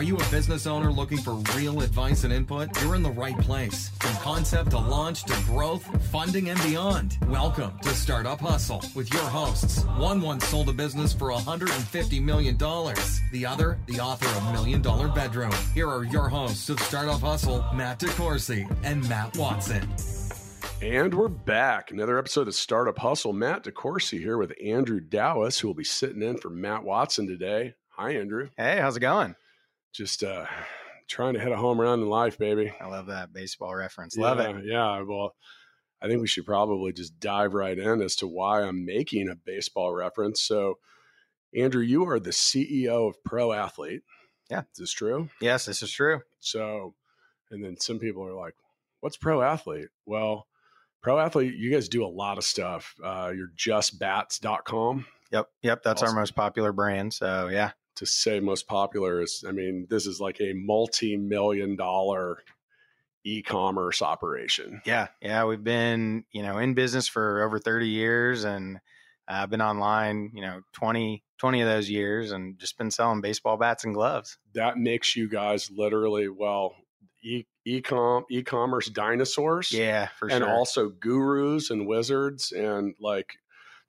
Are you a business owner looking for real advice and input? You're in the right place. From concept to launch to growth, funding, and beyond. Welcome to Startup Hustle with your hosts. One once sold a business for $150 million. The other, the author of Million Dollar Bedroom. Here are your hosts of Startup Hustle, Matt DeCoursey and Matt Watson. And we're back. Another episode of Startup Hustle. Matt DeCoursey here with Andrew Dowis, who will be sitting in for Matt Watson today. Hi, Andrew. Hey, how's it going? Just uh, trying to hit a home run in life, baby. I love that baseball reference. Love yeah, it. Yeah. Well, I think we should probably just dive right in as to why I'm making a baseball reference. So, Andrew, you are the CEO of Pro Athlete. Yeah. Is this true? Yes, this is true. So, and then some people are like, what's Pro Athlete? Well, Pro Athlete, you guys do a lot of stuff. Uh, you're justbats.com. Yep. Yep. That's Awesome. our most popular brand. So, yeah. To say most popular is, I mean, this is like a multi million dollar e commerce operation. Yeah. Yeah. We've been, you know, in business for over 30 years and uh, been online, you know, 20, 20 of those years and just been selling baseball bats and gloves. That makes you guys literally, well, e e-com e-commerce dinosaurs Yeah, for and sure. also gurus and wizards and like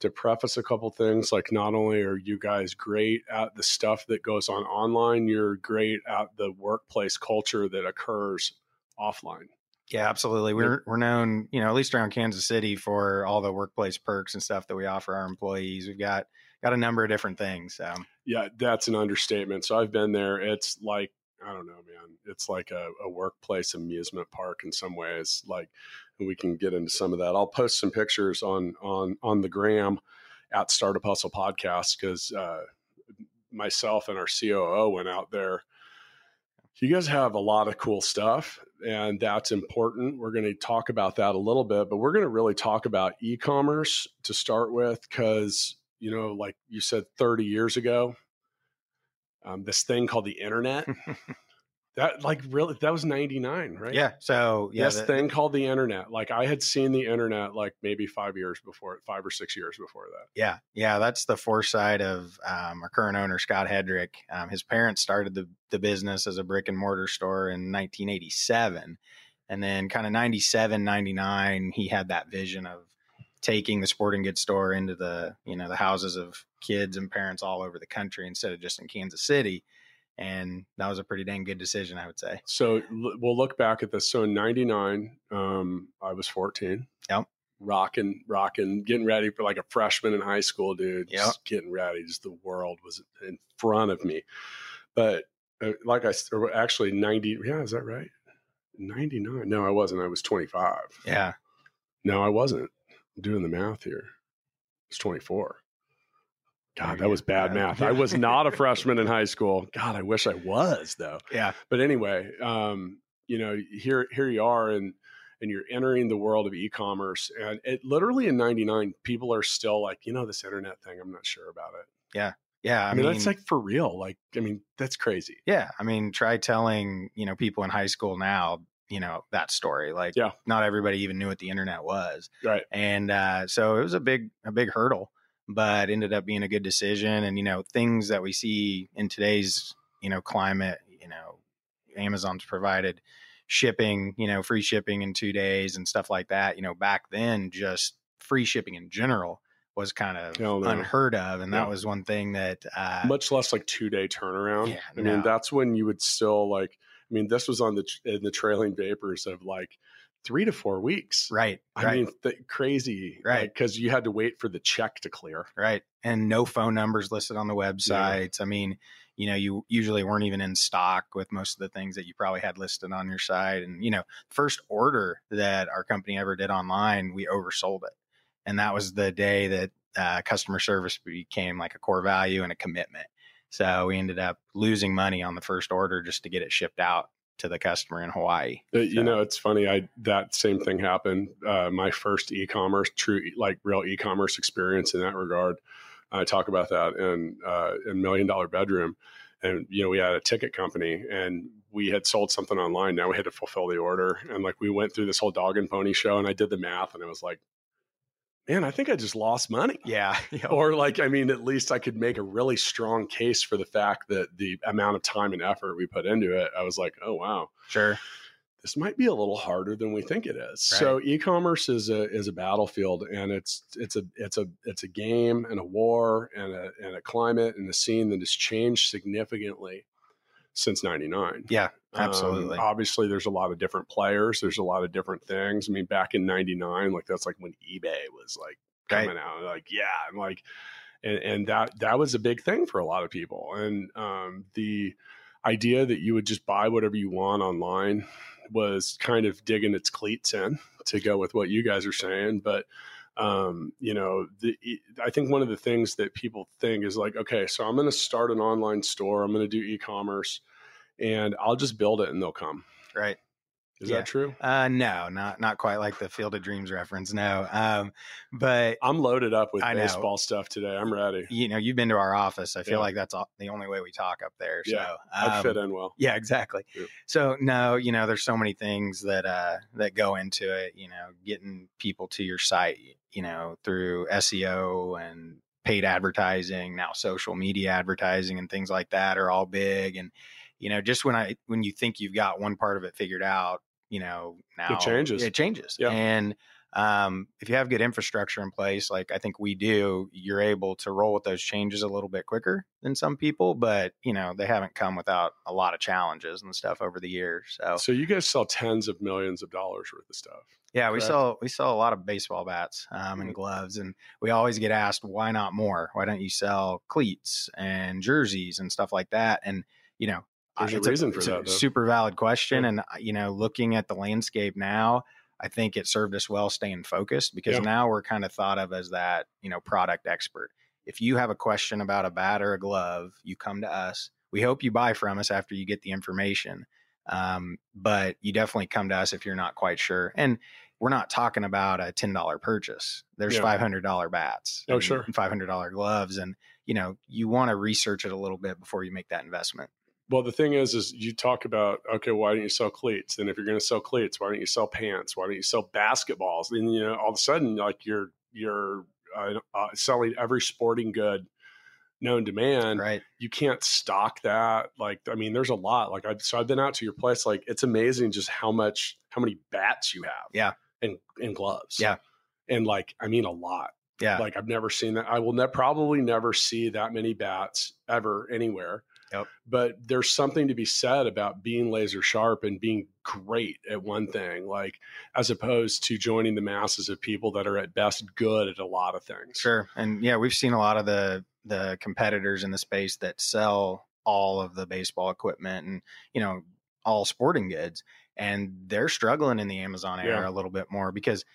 to preface a couple things like not only are you guys great at the stuff that goes on online you're great at the workplace culture that occurs offline yeah, absolutely. We're, we're known, you know, at least around Kansas City for all the workplace perks and stuff that we offer our employees. We've got, got a number of different things. So, yeah that's an understatement so i've been there it's like i don't know man it's like a, a workplace amusement park in some ways like we can get into some of that. I'll post some pictures on on on the gram at startup hustle podcast because uh myself and our coo went out there. You guys have a lot of cool stuff and that's important. We're going to talk about that a little bit but we're going to really talk about e-commerce to start with because you know like you said 30 years ago um, this thing called the internet that like really that was 99 right yeah. So, yeah. this thing called the internet like i had seen the internet like maybe five years before five or six years before that Yeah, yeah, that's the foresight of um, our current owner, Scott Hedrick. Um, his parents started the, the business as a brick and mortar store in 1987. And then, kind of 97, 99, he had that vision of taking the sporting goods store into the you know the houses of kids and parents all over the country instead of just in Kansas City. And that was a pretty dang good decision, I would say. so l- we'll look back at this. So in 99 um, i was 14 Yep. rocking rocking getting ready for like a freshman in high school dude. Yep. just getting ready. Just the world was in front of me. But uh, like I, or actually 90 yeah is that right? 99 no i wasn't. I was 25 Yeah, no i wasn't. I'm doing the math here. It's 24 god that was bad math i was not a freshman in high school god i wish i was though yeah, but anyway, um, you know, here here you are, and and you're entering the world of e-commerce, and it literally in '99, people are still like, you know, this internet thing, I'm not sure about it. yeah. Yeah, I, mean, that's like for real. Like, I mean, that's crazy. Yeah, I mean, try telling you know people in high school now, you know that story. Like, Yeah. not everybody even knew what the internet was, Right. and uh, so it was a big a big hurdle, but ended up being a good decision. And you know, things that we see in today's you know climate, you know, Amazon's provided shipping, you know, free shipping in two days and stuff like that. You know, back then, just free shipping in general was kind of no. unheard of, and Yeah. that was one thing that uh, Much less like two day turnaround. Yeah, I mean, that's when you would still like. I mean, this was on the in the trailing vapors of like three to four weeks. right, I right. mean, th- crazy, Right. Because you had to wait for the check to clear. right and no phone numbers listed on the websites i mean you know you usually weren't even in stock with most of the things that you probably had listed on your site and you know first order that our company ever did online we oversold it and that was the day that uh, customer service became like a core value and a commitment so we ended up losing money on the first order just to get it shipped out to the customer in hawaii Uh, You know, it's funny. I that same thing happened. Uh, my first e-commerce, true like real e-commerce experience in that regard. I talk about that in uh, in Million Dollar Bedroom, and you know we had a ticket company and we had sold something online. Now we had to fulfill the order, and like we went through this whole dog and pony show, and I did the math, and it was like man, I think I just lost money. Yeah. Or like, I mean, at least I could make a really strong case for the fact that the amount of time and effort we put into it, I was like, oh wow, sure. This might be a little harder than we think it is. Right. So e-commerce is a is a battlefield and it's it's a it's a it's a game and a war and a and a climate and a scene that has changed significantly since 99. Yeah, absolutely. Um, obviously, there's a lot of different players. There's a lot of different things. I mean, back in 99, like that's like when eBay was like coming right. out. Like, yeah, I'm like, and, and that, that was a big thing for a lot of people. And um, the idea that you would just buy whatever you want online was kind of digging its cleats in to go with what you guys are saying. But, um, you know, the, I think one of the things that people think is like, okay, so I'm going to start an online store, I'm going to do e-commerce, and I'll just build it and they'll come. Right. Is yeah. that true? Uh, no, not not quite like the Field of Dreams reference. No, um, but I'm loaded up with I baseball know. stuff today. I'm ready. You know, you've been to our office. I feel yeah. like that's all, the only way we talk up there. So, yeah, um, I fit in well. Yeah, exactly. Yeah. So no, you know, there's so many things that uh, that go into it. You know, getting people to your site. You know, through SEO and paid advertising, now social media advertising and things like that are all big and you know just when i when you think you've got one part of it figured out you know now it changes it changes yeah. and um, if you have good infrastructure in place like i think we do you're able to roll with those changes a little bit quicker than some people but you know they haven't come without a lot of challenges and stuff over the years so so you guys sell tens of millions of dollars worth of stuff yeah correct? we sell we sell a lot of baseball bats um, and mm-hmm. gloves and we always get asked why not more why don't you sell cleats and jerseys and stuff like that and you know there's it's a reason a, for that. super valid question, yeah. and uh, you know, looking at the landscape now, I think it served us well staying focused because yeah. now we're kind of thought of as that you know product expert. If you have a question about a bat or a glove, you come to us. We hope you buy from us after you get the information, um, but you definitely come to us if you're not quite sure. And we're not talking about a ten dollar purchase. There's yeah. five hundred dollar bats. Oh, sure. Five hundred dollar gloves, and you know you want to research it a little bit before you make that investment. Well, the thing is, is you talk about okay, why don't you sell cleats? And if you're going to sell cleats, why don't you sell pants? Why don't you sell basketballs? And you know, all of a sudden, like you're you're uh, uh, selling every sporting good known to man. Right. You can't stock that. Like, I mean, there's a lot. Like, I so I've been out to your place. Like, it's amazing just how much, how many bats you have. Yeah. And and gloves. Yeah. And like, I mean, a lot. Yeah. Like I've never seen that. I will ne- probably never see that many bats ever anywhere. Yep. But there's something to be said about being laser sharp and being great at one thing, like as opposed to joining the masses of people that are at best good at a lot of things. Sure. And yeah, we've seen a lot of the the competitors in the space that sell all of the baseball equipment and, you know, all sporting goods. And they're struggling in the Amazon era yeah. a little bit more because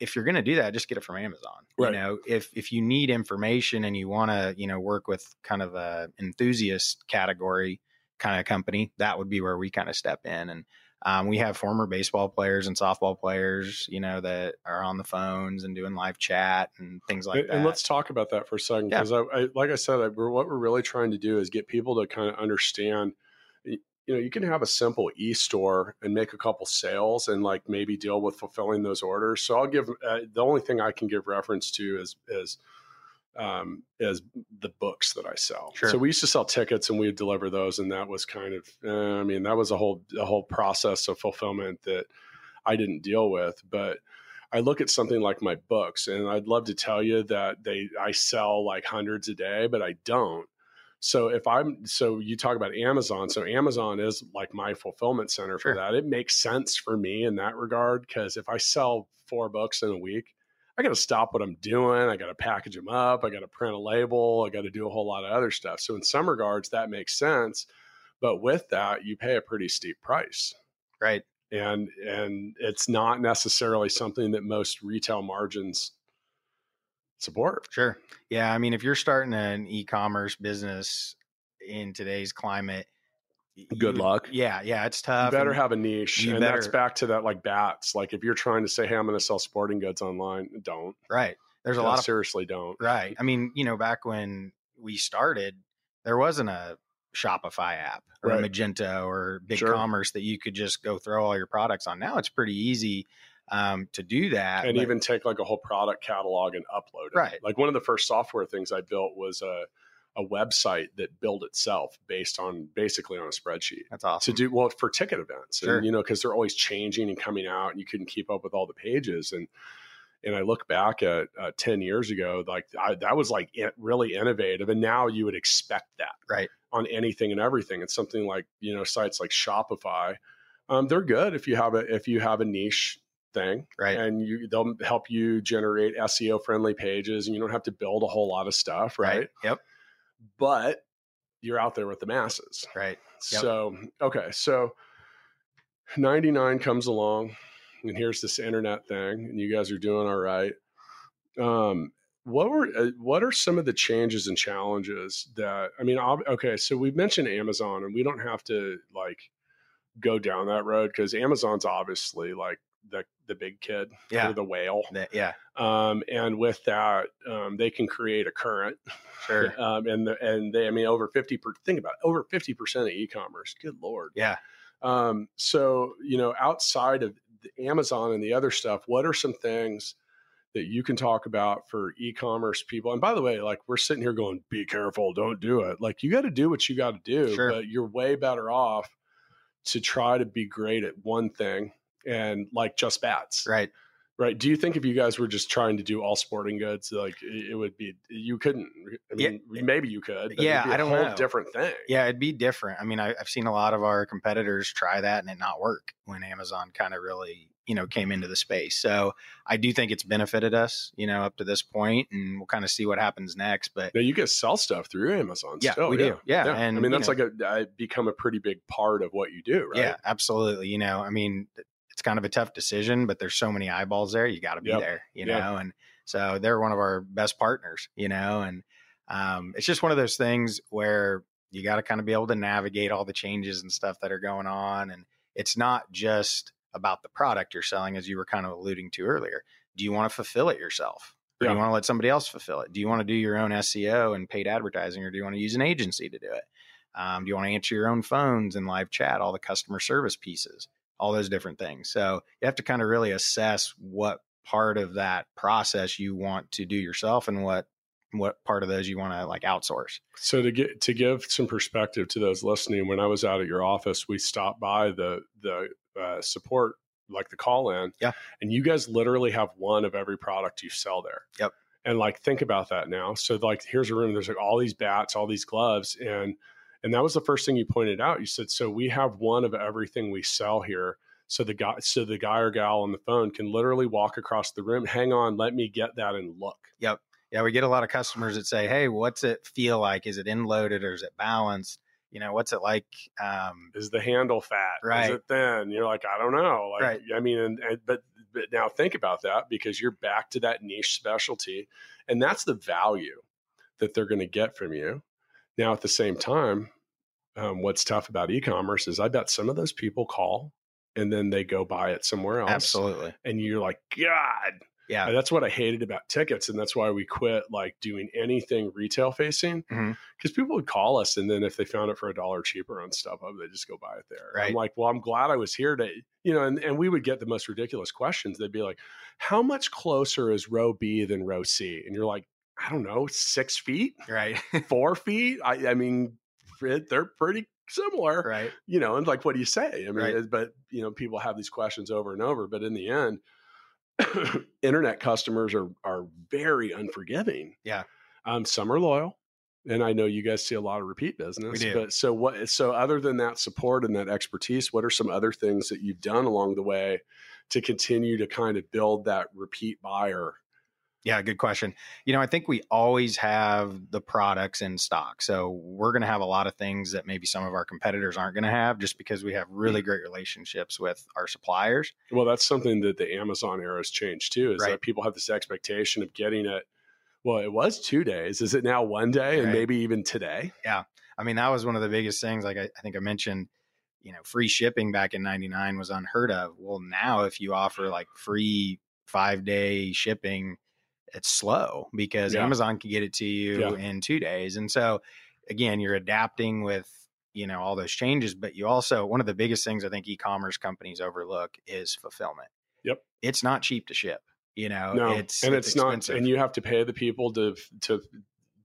if you're going to do that, just get it from Amazon. Right. You know, if if you need information and you want to, you know, work with kind of a enthusiast category kind of company, that would be where we kind of step in. And um, we have former baseball players and softball players, you know, that are on the phones and doing live chat and things like and, that. And let's talk about that for a second because yeah. I, I, like I said, I, we're, what we're really trying to do is get people to kind of understand you know you can have a simple e-store and make a couple sales and like maybe deal with fulfilling those orders so i'll give uh, the only thing i can give reference to is is um, is the books that I sell. Sure. So we used to sell tickets and we would deliver those, and that was kind of, uh, I mean, that was a whole a whole process of fulfillment that I didn't deal with. But I look at something like my books, and I'd love to tell you that they I sell like hundreds a day, but I don't. So if I'm so you talk about Amazon, so Amazon is like my fulfillment center for sure. that. It makes sense for me in that regard because if I sell four books in a week, I got to stop what I'm doing. I got to package them up. I got to print a label. I got to do a whole lot of other stuff. So in some regards, that makes sense. But with that, you pay a pretty steep price. Right. And and it's not necessarily something that most retail margins support. Sure. Yeah. I mean, if you're starting an e commerce business in today's climate, good you, luck. Yeah. Yeah. It's tough. You better have a niche. And better, that's back to that like bats. Like if you're trying to say, hey, I'm going to sell sporting goods online, don't. Right. There's a lot of. Seriously, don't. Right. I mean, you know, back when we started, there wasn't a Shopify app or right. Magento or Big sure. Commerce that you could just go throw all your products on. Now it's pretty easy um, to do that. and but- even take like a whole product catalog and upload it. Right. Like one of the first software things I built was a a website that built itself based on basically on a spreadsheet that's awesome. to do well for ticket events. Sure. And you know, because they're always changing and coming out, and you couldn't keep up with all the pages. And and I look back at uh, ten years ago, like I, that was like it, really innovative. And now you would expect that Right. on anything and everything. It's something like you know sites like Shopify. Um, they're good if you have a if you have a niche thing Right. and you they'll help you generate SEO friendly pages and you don't have to build a whole lot of stuff, right? Yep. But you're out there with the masses. Right. Yep. So, okay, so 99 comes along and here's this internet thing and you guys are doing all right. Um what were uh, what are some of the changes and challenges that I mean ob- okay, so we've mentioned Amazon and we don't have to like go down that road because Amazon's obviously like the the big kid Yeah. or the whale. Yeah. Um, and with that, um, they can create a current. Sure. Um, and the, and they, I mean, over fifty. Per, think about it, over fifty percent of e-commerce. Good lord. Yeah. Um, so you know, outside of the Amazon and the other stuff, what are some things that you can talk about for e-commerce people? And by the way, like we're sitting here going, "Be careful, don't do it." Like you got to do what you got to do, Sure. but you're way better off to try to be great at one thing and like just bats Right. Right. Do you think if you guys were just trying to do all sporting goods, like it would be, you couldn't? I Yeah. mean, maybe you could. But Yeah, it'd be a I don't whole know. different thing. Yeah, it'd be different. I mean, I, I've seen a lot of our competitors try that and it not work when Amazon kind of really, you know, came into the space. So I do think it's benefited us, you know, up to this point, and we'll kind of see what happens next. But Now you guys sell stuff through Amazon. Yeah, still, we do. Yeah, I and, I mean that's know- like a uh, become a pretty big part of what you do, right? yeah, absolutely. You know, I mean, it's kind of a tough decision, but there's so many eyeballs there, you got to be Yep. there, you Yeah. know, and so they're one of our best partners, you know, and um, it's just one of those things where you got to kind of be able to navigate all the changes and stuff that are going on. And it's not just about the product you're selling, as you were kind of alluding to earlier. Do you want to fulfill it yourself? Or do you want to let somebody else fulfill it? Do you want to do your own SEO and paid advertising, or do you want to use an agency to do it? Um, do you want to answer your own phones and live chat, all the customer service pieces, all those different things? So you have to kind of really assess what part of that process you want to do yourself and what what part of those you want to like outsource. So to get to give some perspective to those listening, when I was out at your office, we stopped by the the uh, support, like the call in. Yeah. And you guys literally have one of every product you sell there. Yep. And like think about that now. So like here's a room. There's like all these bats, all these gloves, and and that was the first thing you pointed out. You said so we have one of everything we sell here. So the guy, so the guy or gal on the phone can literally walk across the room. Hang on, let me get that and look. Yep. Yeah, we get a lot of customers that say, "Hey, what's it feel like? Is it end loaded or is it balanced? You know, what's it like?" Um, is the handle fat? Right. Is it thin? You're like, I don't know. Like, Right. I mean, and, and but but now think about that because you're back to that niche specialty, and that's the value that they're going to get from you. Now, at the same time, um, what's tough about e-commerce is I bet some of those people call and then they go buy it somewhere else, absolutely, and you're like, God, yeah, and that's what I hated about tickets, and that's why we quit like doing anything retail facing because people would call us, and then if they found it for a dollar cheaper on StubHub, they just go buy it there. I'm like, well, I'm glad I was here to, you know, and, and we would get the most ridiculous questions. They'd be like, how much closer is row B than row C? And you're like, I don't know, six feet, right, four feet. I, I mean, they're pretty similar right, you know, and like, what do you say? I mean, Right. but you know, people have these questions over and over. But in the end, internet customers are are very unforgiving. Yeah. um, some are loyal, and I know you guys see a lot of repeat business. We do. But so what? So other than that support and that expertise, what are some other things that you've done along the way to continue to kind of build that repeat buyer? Yeah, good question. You know, I think we always have the products in stock. So we're going to have a lot of things that maybe some of our competitors aren't going to have just because we have Mm. really great relationships with our suppliers. Well, that's something that the Amazon era has changed too. Is Right. that people have this expectation of getting it. Well, it was two days. Is it now one day, and maybe even today? Yeah. I mean, that was one of the biggest things. Like I, I think I mentioned, you know, free shipping back in 99 was unheard of. Well, now if you offer like free five day shipping, it's slow because Yeah. Amazon can get it to you Yeah. in two days. And so again, you're adapting with, you know, all those changes, but you also, one of the biggest things I think e-commerce companies overlook is fulfillment. Yep. It's not cheap to ship. You know, no, it's and it's, it's, not, expensive. and you have to pay the people to to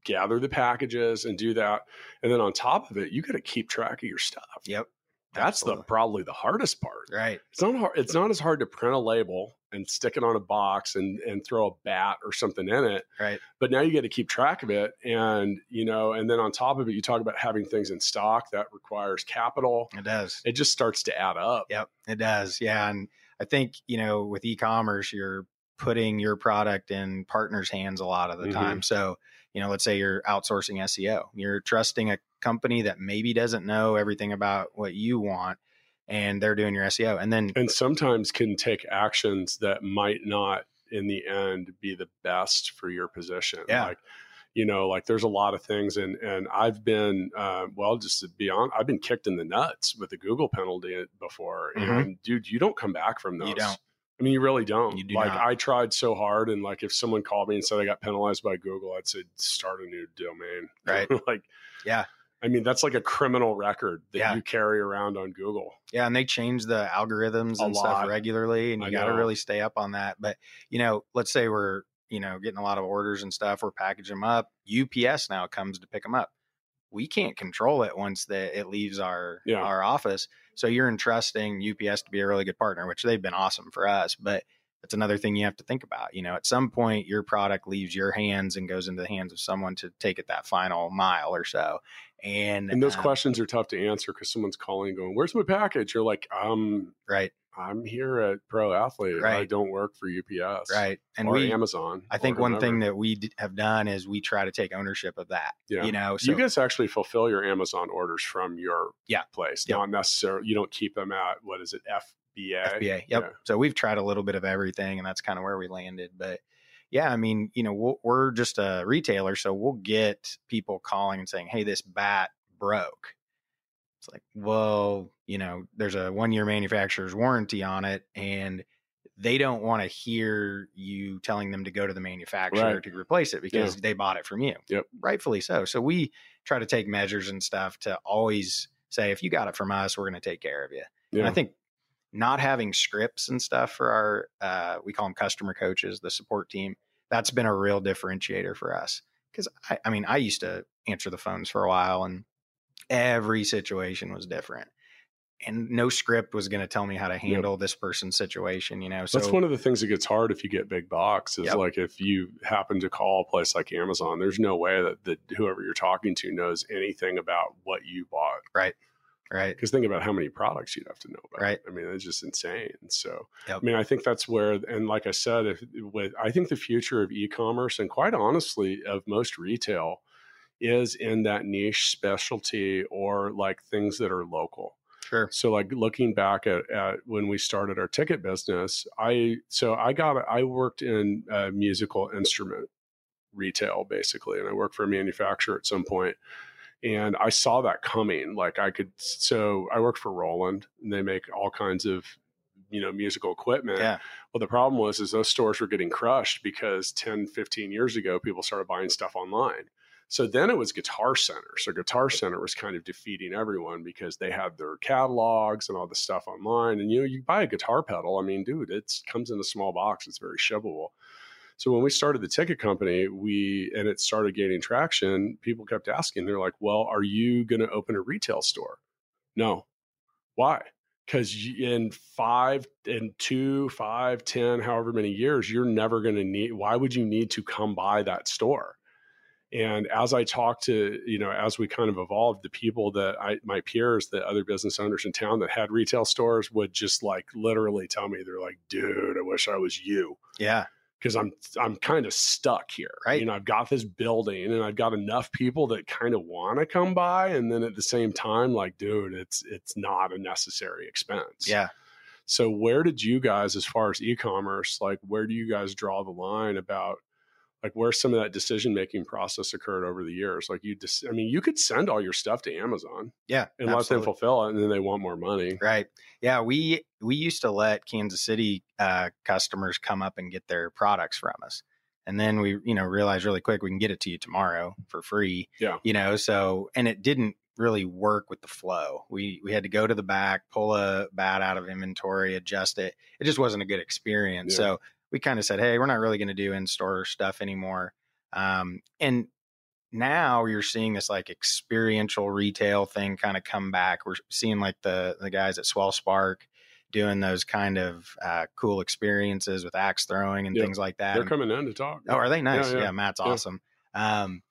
gather the packages and do that, and then on top of it, you got to keep track of your stuff. Yep. That's the probably the hardest part. right. It's not hard. It's not as hard to print a label and stick it on a box and and throw a bat or something in it. Right. But now you got to keep track of it, and you know, and then on top of it, you talk about having things in stock that requires capital. It does. It just starts to add up. Yep, it does. Yeah, and I think you know with e-commerce, you're putting your product in partners' hands a lot of the Mhm. time. So you know, let's say you're outsourcing SEO, you're trusting a company that maybe doesn't know everything about what you want, and they're doing your SEO, and then and sometimes can take actions that might not in the end be the best for your position Yeah. like you know like there's a lot of things and and i've been uh, well just to be honest i've been kicked in the nuts with the google penalty before Mhm. and dude you don't come back from those You don't. i mean you really don't You do like not. i tried so hard and like if someone called me and said i got penalized by google i'd say start a new domain Right. like Yeah. I mean that's like a criminal record that Yeah. you carry around on google Yeah, and they change the algorithms A and lot. stuff regularly, and you got to really stay up on that. But you know, let's say we're you know getting a lot of orders and stuff, we're packaging them up. UPS now comes to pick them up. We can't control it once the, it leaves our Yeah. our office. So you're entrusting UPS to be a really good partner, which they've been awesome for us. But that's another thing you have to think about. You know, at some point, your product leaves your hands and goes into the hands of someone to take it that final mile or so. And And those um, questions are tough to answer because someone's calling and going, Where's my package? You're like, um, right, I'm here at Pro Athlete. I don't work for UPS. right, and or we Amazon. I think one thing that we d- have done is we try to take ownership of that. Yeah. You know, so you guys actually fulfill your Amazon orders from your Yeah. place, Yep. not necessarily, you don't keep them at, what is it, FBA? FBA. Yep. Yeah. So we've tried a little bit of everything, and that's kind of where we landed. But yeah, I mean, you know, we'll, we're just a retailer, so we'll get people calling and saying, "Hey, this bat broke." It's like, well, you know, there's a one year manufacturer's warranty on it, and they don't want to hear you telling them to go to the manufacturer Right. to replace it because they bought it from you. Yep. Rightfully so. So we try to take measures and stuff to always say, if you got it from us, we're going to take care of you. And I think not having scripts and stuff for our, uh, we call them customer coaches, the support team, that's been a real differentiator for us. Because I, I mean, I used to answer the phones for a while and every situation was different. And no script was going to tell me how to handle this person's situation, you know? So That's one of the things that gets hard if you get big box is Yep. like if you happen to call a place like Amazon, there's no way that, that whoever you're talking to knows anything about what you bought. right. Because think about how many products you'd have to know about. Right. I mean, it's just insane. So, Yep. I mean, I think that's where, and like I said, if with I think the future of e-commerce and quite honestly of most retail is in that niche specialty or like things that are local. Sure. So like looking back at, at when we started our ticket business, I so I got I worked in uh, musical instrument retail basically, and I worked for a manufacturer at some point, and I saw that coming. Like I could, so I worked for Roland, and they make all kinds of you know musical equipment. Yeah. Well, the problem was is those stores were getting crushed because 10, 15 years ago, people started buying stuff online. So then it was Guitar Center. So Guitar Center was kind of defeating everyone because they had their catalogs and all the stuff online. And you know, you buy a guitar pedal. I mean, dude, it comes in a small box. It's very shippable. So when we started the ticket company, we and it started gaining traction. People kept asking. They're like, "Well, are you going to open a retail store?" No. Why? Because in five, in two, five, ten, however many years, you're never going to need. Why would you need to come by that store? And as I talked to, you know, as we kind of evolved, the people that I, my peers, the other business owners in town that had retail stores would just like literally tell me, they're like, dude, I wish I was you Yeah. Because I'm I'm kind of stuck here. Right. You know, I've got this building and I've got enough people that kind of want to come by, and then at the same time, like, dude, it's it's not a necessary expense. Yeah. So where did you guys, as far as e-commerce, like, where do you guys draw the line about? Like where some of that decision making process occurred over the years, like you just, I mean, you could send all your stuff to Amazon Yeah. and let them fulfill it, and then they want more money. Right. Yeah. We we used to let Kansas City uh, customers come up and get their products from us, and then we you know realized really quick we can get it to you tomorrow for free. Yeah. You know. So and it didn't really work with the flow. We we had to go to the back, pull a bat out of inventory, adjust it. It just wasn't a good experience. Yeah. So we kind of said, hey, we're not really going to do in store stuff anymore. Um, and now you're seeing this like experiential retail thing kind of come back. We're seeing like the the guys at Swell Spark doing those kind of uh, cool experiences with axe throwing and Yep. things like that. They're And- coming in to talk. oh, are they nice? Yeah, Yeah, yeah. Matt's Yeah. awesome. Um,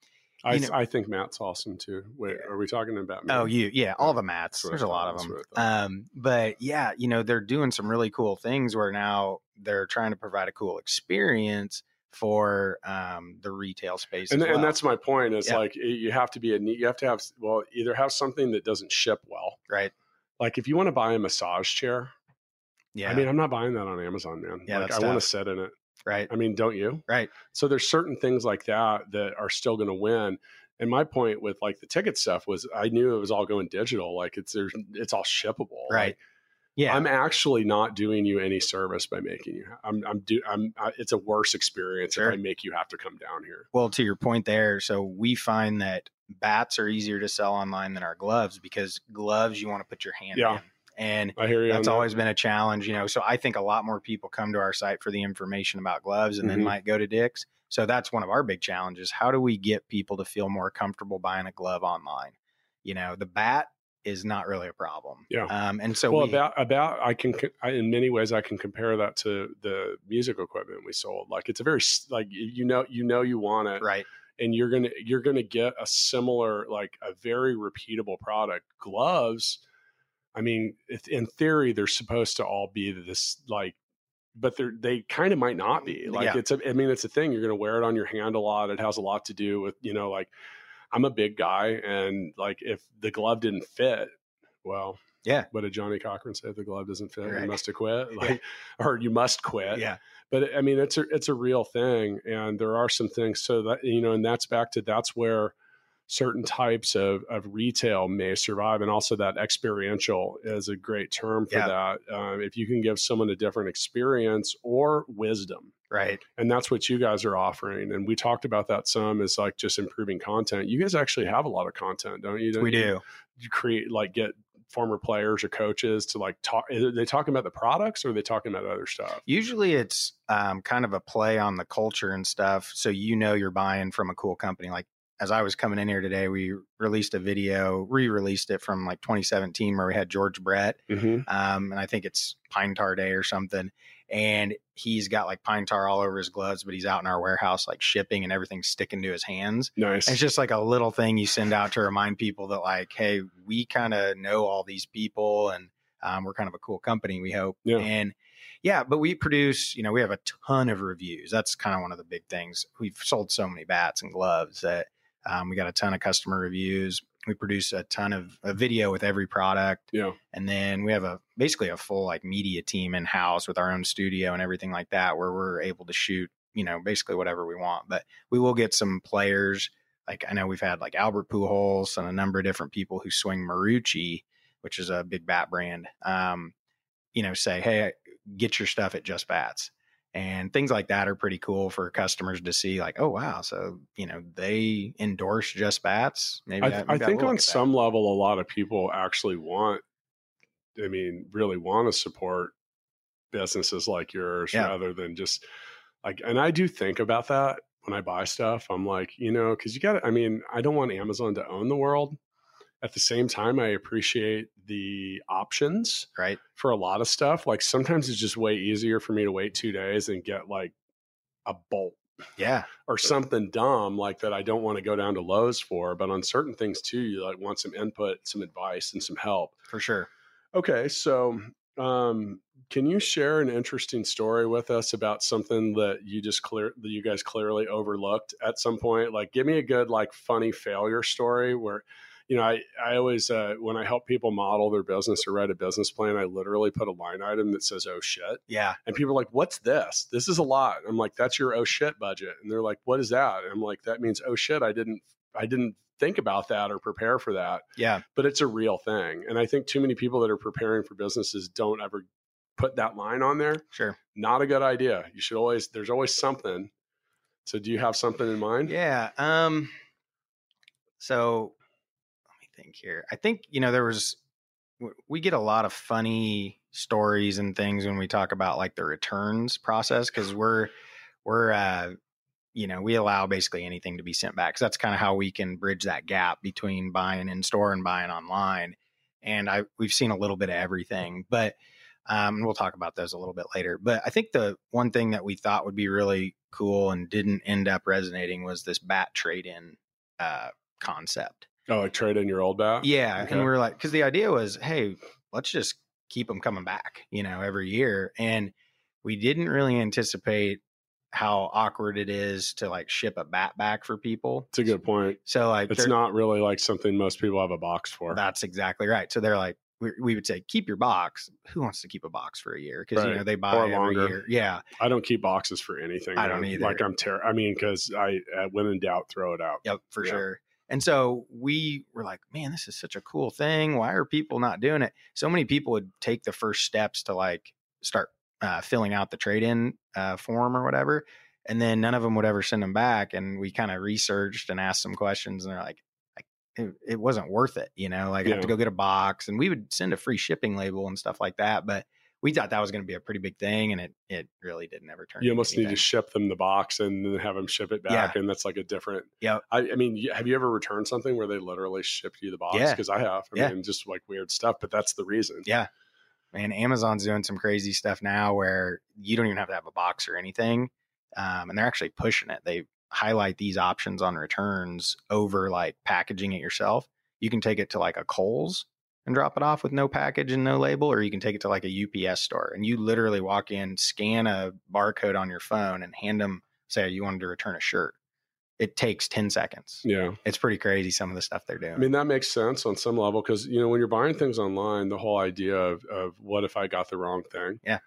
I, know- I think Matt's awesome too. Wait, are we talking about? Me? Oh, you, yeah, all the mats. That's There's a lot of them. what I thought. Um, but yeah, you know, they're doing some really cool things where now they're trying to provide a cool experience for um, the retail space. and, well. and that's my point. Is Yeah. like you have to be a neat. You have to have well, either have something that doesn't ship well. right. Like if you want to buy a massage chair, Yeah. I mean, I'm not buying that on Amazon, man. Yeah, like I want to sit in it. Right. I mean, don't you? Right. So there's certain things like that that are still going to win. And my point with like the ticket stuff was I knew it was all going digital. Like it's there's it's all shippable. Right. Like, Yeah. I'm actually not doing you any service by making you. I'm I'm do I'm. I, it's a worse experience Sure. if I make you have to come down here. well, to your point there, so we find that bats are easier to sell online than our gloves because gloves you want to put your hand Yeah. in. And I hear you. that's on that. always been a challenge, you know. So I think a lot more people come to our site for the information about gloves and Mhm. then might go to Dick's. So that's one of our big challenges. How do we get people to feel more comfortable buying a glove online? You know, the bat is not really a problem. Yeah. Um, and so well we, about about I can I, in many ways I can compare that to the music equipment we sold. Like it's a very like you know you know you want it, right, and you're gonna you're gonna get a similar like a very repeatable product. Gloves, I mean, in theory they're supposed to all be this like, but they're they kind of might not mm, be. Like Yeah. it's a I mean it's a thing. You're gonna wear it on your hand a lot. It has a lot to do with you know like I'm a big guy, and like if the glove didn't fit, well, Yeah. What did Johnnie Cochran say? If the glove doesn't fit, Right. you must have quit. Like, or you must quit yeah, but I mean, it's a it's a real thing, and there are some things. So that you know, and that's back to that's where certain types of of retail may survive, and also that experiential is a great term for Yeah. that. Um, if you can give someone a different experience or wisdom, right, and that's what you guys are offering. And we talked about that some is like just improving content. You guys actually have a lot of content, don't you? Don't we you? do. You create like get former players or coaches to like talk. Are they talking about the products or are they talking about other stuff? Usually it's um, kind of a play on the culture and stuff. So you know you're buying from a cool company. Like as I was coming in here today, we released a video, re-released it from like 2017 where we had George Brett. Mm-hmm. Um, and I think it's Pine Tar Day or something. And he's got like pine tar all over his gloves, but he's out in our warehouse like shipping and everything's sticking to his hands. Nice. It's just like a little thing you send out to remind people that like, hey, we kind of know all these people and um, we're kind of a cool company, we hope. Yeah. And yeah, but we produce, you know, we have a ton of reviews. That's kind of one of the big things. We've sold so many bats and gloves that um, we got a ton of customer reviews. We produce a ton of a video with every product. Yeah. And then we have a basically a full like media team in house with our own studio and everything like that, where we're able to shoot, you know, basically whatever we want. But we will get some players. Like I know we've had like Albert Pujols and a number of different people who swing Marucci, which is a big bat brand. Um, you know, say, hey, get your stuff at Just Bats. And things like that are pretty cool for customers to see, like, oh wow, so you know they endorse Just Bats. Maybe I, I, th- maybe I think on at that. some level, a lot of people actually want, I mean, really want to support businesses like yours Yeah. rather than just like, and I do think about that when I buy stuff. I'm like, you know, because you got I mean, I don't want Amazon to own the world. At the same time, I appreciate the options right? for a lot of stuff. Like sometimes it's just way easier for me to wait two days and get like a bolt Yeah, or something dumb like that I don't want to go down to Lowe's for. But on certain things too, you like want some input, some advice, and some help. for sure. Okay, so um, can you share an interesting story with us about something that you just clear that you guys clearly overlooked at some point? Like, give me a good like funny failure story where. You know, I, I always, uh, when I help people model their business or write a business plan, I literally put a line item that says, oh shit. Yeah, And people are like, what's this? This is a lot. I'm like, that's your oh shit budget. And they're like, what is that? And I'm like, that means oh shit, I didn't I didn't think about that or prepare for that. yeah, But it's a real thing. And I think too many people that are preparing for businesses don't ever put that line on there. sure. Not a good idea. You should always there's always something. So do you have something in mind? Yeah. Um. So think here. I think you know there was we get a lot of funny stories and things when we talk about like the returns process because we're we're uh you know we allow basically anything to be sent back So that's kind of how we can bridge that gap between buying in store and buying online and i we've seen a little bit of everything but um, and we'll talk about those a little bit later but i think the one thing that we thought would be really cool and didn't end up resonating was this bat trade in uh, concept Oh, like trade in your old bat? yeah Okay. and we were like because the idea was hey let's just keep them coming back you know every year and we didn't really anticipate how awkward it is to like ship a bat back for people It's a good point. so like It's not really like something most people have a box for. that's exactly right so they're like we, we would say keep your box who wants to keep a box for a year because you know they buy Or every longer. year yeah I don't keep boxes for anything. I don't man. either. Like I'm ter- I mean, because I uh, when in doubt, throw it out. Yep, for Yeah. sure. And so we were like, man, this is such a cool thing. Why are people not doing it? So many people would take the first steps to like start uh, filling out the trade in uh, form or whatever. And then none of them would ever send them back. And we kind of researched and asked some questions, and they're like, it, it wasn't worth it, you know, like I have to go get a box. And we would send a free shipping label and stuff like that. But we thought that was going to be a pretty big thing, and it it really didn't ever turn. You almost need to ship them the box and then have them ship it back, and that's like a different. Yeah, I, I mean, have you ever returned something where they literally shipped you the box? Yeah. Because I have. I Yeah. mean, just like weird stuff, but that's the reason. Yeah. Man, Amazon's doing some crazy stuff now where you don't even have to have a box or anything. Um, and they're actually pushing it. They highlight these options on returns over like packaging it yourself. You can take it to like a Kohl's and drop it off with no package and no label, or you can take it to like a UPS store and you literally walk in, scan a barcode on your phone, and hand them, say, you wanted to return a shirt. It takes 10 seconds. Yeah. It's pretty crazy some of the stuff they're doing. I mean, that makes sense on some level because, you know, when you're buying things online, the whole idea of, of what if I got the wrong thing? Yeah.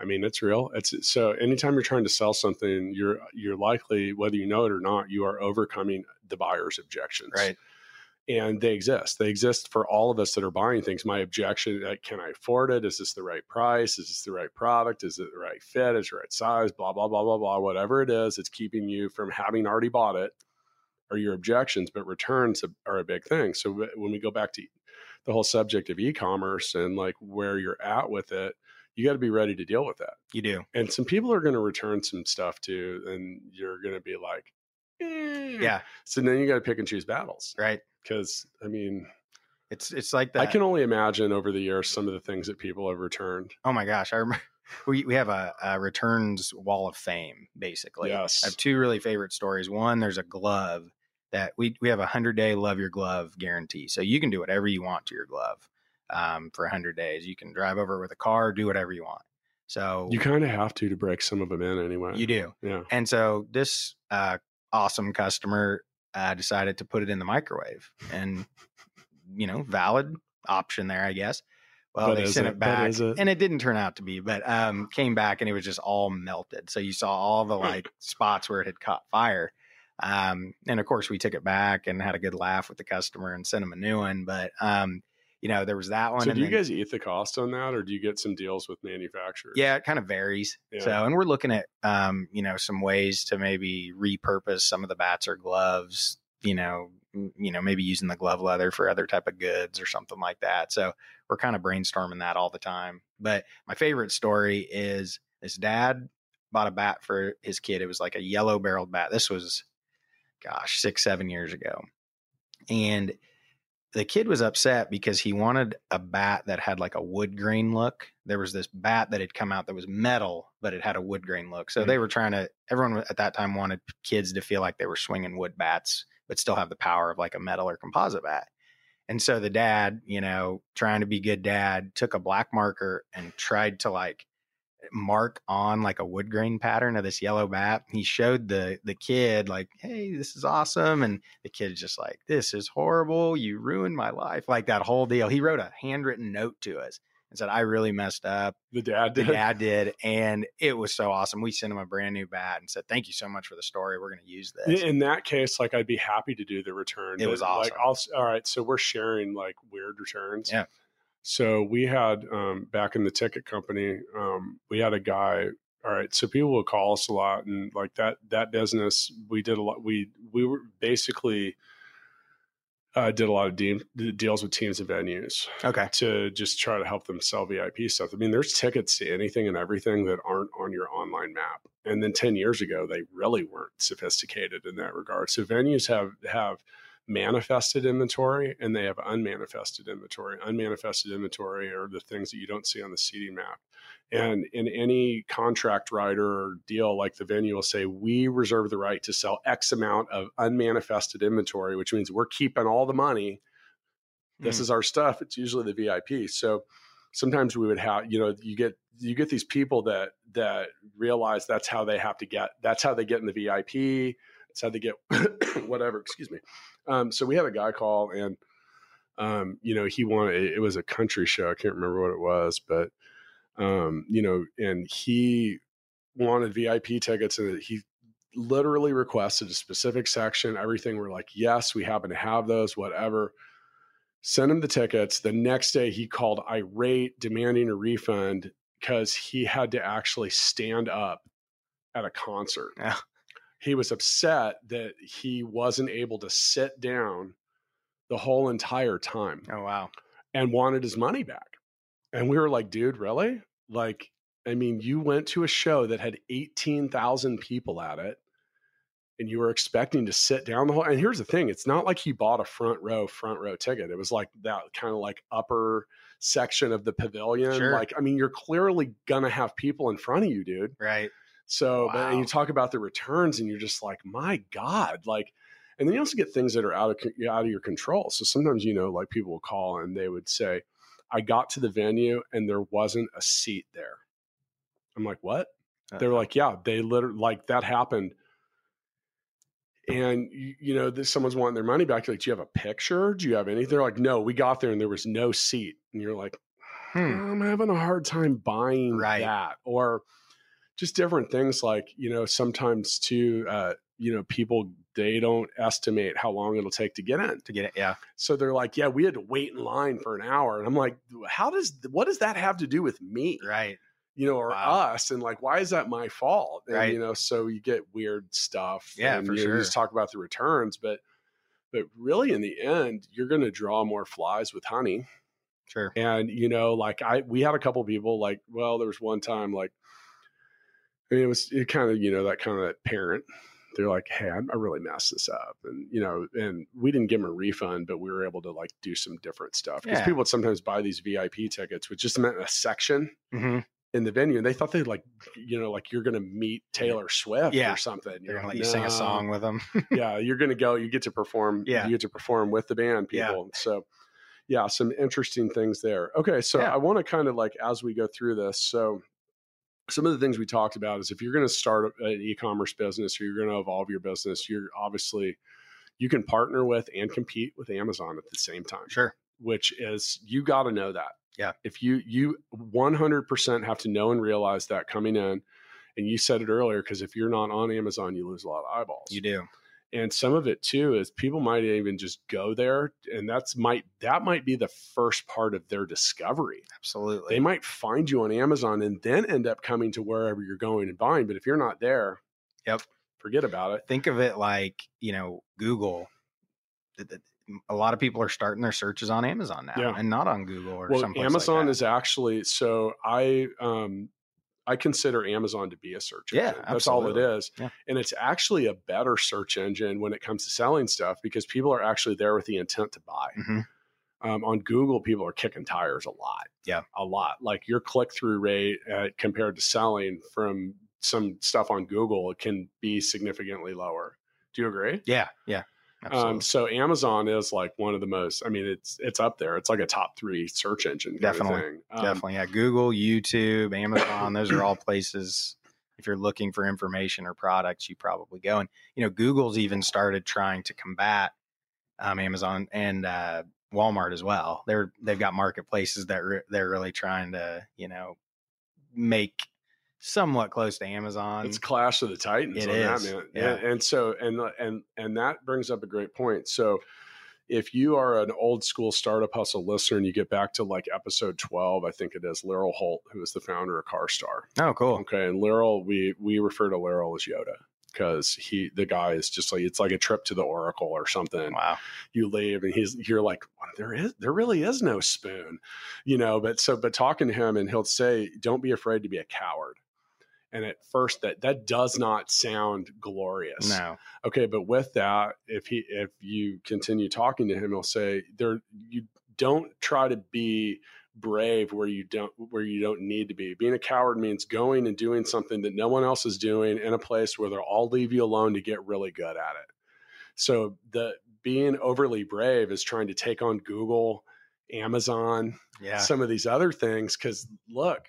I mean, it's real. It's so anytime you're trying to sell something, you're you're likely, whether you know it or not, you are overcoming the buyer's objections. right. And they exist. They exist for all of us that are buying things. My objection: like, can I afford it? Is this the right price? Is this the right product? Is it the right fit? Is it the right size? Blah blah blah blah blah. Whatever it is, it's keeping you from having already bought it, Are your objections. But returns are a big thing. So when we go back to the whole subject of e-commerce and like where you're at with it, you got to be ready to deal with that. You do. And some people are going to return some stuff too, and you're going to be like, eh. Yeah. So then you got to pick and choose battles Right. Because I mean, It's it's like that. I can only imagine over the years some of the things that people have returned. Oh my gosh, I remember we we have a, a returns wall of fame basically. Yes. I have two really favorite stories. One, there's a glove that we we have a hundred day love your glove guarantee, so you can do whatever you want to your glove um, for hundred days. You can drive over with a car, do whatever you want. So You kind of have to to break some of them in anyway. you do. yeah. And so this uh, awesome customer uh, decided to put it in the microwave, and you know, valid option there, I guess. Well, But they sent it? it back, it? and it didn't turn out to be, but um, came back and it was just all melted. So you saw all the like spots where it had caught fire. Um, and of course, we took it back and had a good laugh with the customer and sent him a new one. But um, you know, there was that one. So and do you then- guys eat the cost on that, or do you get some deals with manufacturers? yeah, it kind of varies. Yeah. So, and we're looking at, um, you know, some ways to maybe repurpose some of the bats or gloves. You know, you know, maybe using the glove leather for other type of goods or something like that. So, we're kind of brainstorming that all the time. But my favorite story is his dad bought a bat for his kid. It was like a yellow barreled bat. This was, gosh, six, seven years ago, and the kid was upset because he wanted a bat that had like a wood grain look. There was this bat that had come out that was metal, but it had a wood grain look. So mm. they were trying to, everyone at that time wanted kids to feel like they were swinging wood bats, but still have the power of like a metal or composite bat. And so the dad, you know, trying to be good dad, took a black marker and tried to like mark on like a wood grain pattern of this yellow bat. He showed the the kid like, "Hey, this is awesome," and the kid's just like, "This is horrible. You ruined my life." Like that whole deal. He wrote a handwritten note to us and said, "I really messed up." the dad The did. dad did, and it was so awesome. We sent him a brand new bat and said, "Thank you so much for the story. We're going to use this." In that case, like I'd be happy to do the return. It was but, Like, awesome. All right, so we're sharing like weird returns. Yeah. So we had um, back in the ticket company, um, we had a guy. All right, so people will call us a lot, and like that that business, we did a lot. We we were basically uh, did a lot of de- deals with teams and venues Okay. to just try to help them sell VIP stuff. I mean, there's tickets to anything and everything that aren't on your online map. And then 10 years ago, they really weren't sophisticated in that regard. So venues have have manifested inventory and they have unmanifested inventory. Unmanifested inventory are the things that you don't see on the seating map. And in any contract writer or deal, like the venue will say, we reserve the right to sell X amount of unmanifested inventory, which means we're keeping all the money. This Mm. is our stuff. It's usually the VIP. So sometimes we would have, you know, you get you get these people that that realize that's how they have to get. That's how they get in the VIP. That's how they get whatever. Excuse me. Um, so we had a guy call and um, you know, he wanted it was a country show. I can't remember what it was, but um, you know, and he wanted VIP tickets and he literally requested a specific section, everything. We're like, yes, we happen to have those, whatever. Send him the tickets. The next day he called irate, demanding a refund because he had to actually stand up at a concert. Yeah. He was upset that he wasn't able to sit down the whole entire time Oh wow. and wanted his money back. And we were like, dude, really? Like, I mean, you went to a show that had 18,000 people at it and you were expecting to sit down the whole and here's the thing, it's not like he bought a front row front row ticket. It was like that kind of like upper section of the pavilion. Sure. Like, I mean, you're clearly gonna have people in front of you, dude. Right. So, but and you talk about the returns, and you're just like, my God, like, and then you also get things that are out of out of your control. So sometimes, you know, like people will call and they would say, I got to the venue and there wasn't a seat there. I'm like, what? They were Uh-oh. like, yeah, they literally like that happened. And you, you know, this, someone's wanting their money back. You're like, do you have a picture? Do you have anything? They're like, no, we got there and there was no seat. And you're like, Hmm. I'm having a hard time buying Right. that. Or just different things like, you know, sometimes too, uh, you know, people they don't estimate how long it'll take to get in. to get it. Yeah. So they're like, yeah, we had to wait in line for an hour. And I'm like, how does what does that have to do with me? Right. You know, or Wow. us? And like, why is that my fault? And Right. you know, so you get weird stuff. Yeah, and, for you know, sure. You just talk about the returns, but but really in the end, you're gonna draw more flies with honey. Sure. And you know, like I we had a couple people like, well, there was one time like I mean, it was it kind of, you know, that kind of that parent. They're like, hey, I, I really messed this up. And, you know, and we didn't give them a refund, but we were able to like do some different stuff. Because Yeah. people would sometimes buy these VIP tickets, which just meant a section hmm in the venue. And they thought they'd like, you know, like you're going to meet Taylor Swift Yeah. or something. They're You're gonna like, let you sing a song with them. yeah, you're going to go. You get to perform. Yeah. you get to perform with the band Yeah. people. So, yeah, some interesting things there. Okay, so Yeah. I want to kind of like as we go through this. So, some of the things we talked about is if you're going to start an e-commerce business or you're going to evolve your business, you're obviously you can partner with and compete with Amazon at the same time sure. which is you got to know that. Yeah. If you you 100% have to know and realize that coming in and you said it earlier because if you're not on Amazon you lose a lot of eyeballs. You do. And some of it too is people might even just go there and that's might that might be the first part of their discovery. Absolutely. They might find you on Amazon and then end up coming to wherever you're going and buying, but if you're not there, Yep. Forget about it. Think of it like, you know, Google. A lot of people are starting their searches on Amazon now Yeah. and not on Google or Well, something. Amazon like is actually so I um I consider Amazon to be a search engine. Yeah. That's all it is. Yeah. And it's actually a better search engine when it comes to selling stuff because people are actually there with the intent to buy. hmm Um, on Google, people are kicking tires a lot. Yeah. A lot. Like your click through rate uh, compared to selling from some stuff on Google it can be significantly lower. Do you agree? Yeah. Yeah. Um, so Amazon is like one of the most. I mean, it's it's up there. It's like a top three search engine. Definitely. thing. Um, Definitely. Yeah. Google, YouTube, Amazon, those are all places. If you're looking for information or products, you probably go. And, you know, Google's even started trying to combat um, Amazon and uh, Walmart as well. They're, they've got marketplaces that re- they're really trying to, you know, make somewhat close to Amazon. It's Clash of the Titans It on that is, man. yeah. And, and so and and and that brings up a great point. So if you are an old school startup hustle listener and you get back to like episode 12, I think it is Laryl Holt, who is the founder of CarStar. oh, cool. Okay. And Laryl, we we refer to Laryl as Yoda. because he the guy is just like it's like a trip to the Oracle or something. Wow. You leave and he's you're like there is there really is no spoon, you know. But so but talking to him and he'll say, "Don't be afraid to be a coward." And at first, that that does not sound glorious. No. Okay, but with that, if he if you continue talking to him, he'll say, "There you don't try to be." brave where you don't where you don't need to be. Being a coward means going and doing something that no one else is doing in a place where they'll all leave you alone to get really good at it. So the being overly brave is trying to take on Google, Amazon, Yeah. some of these other things cuz look,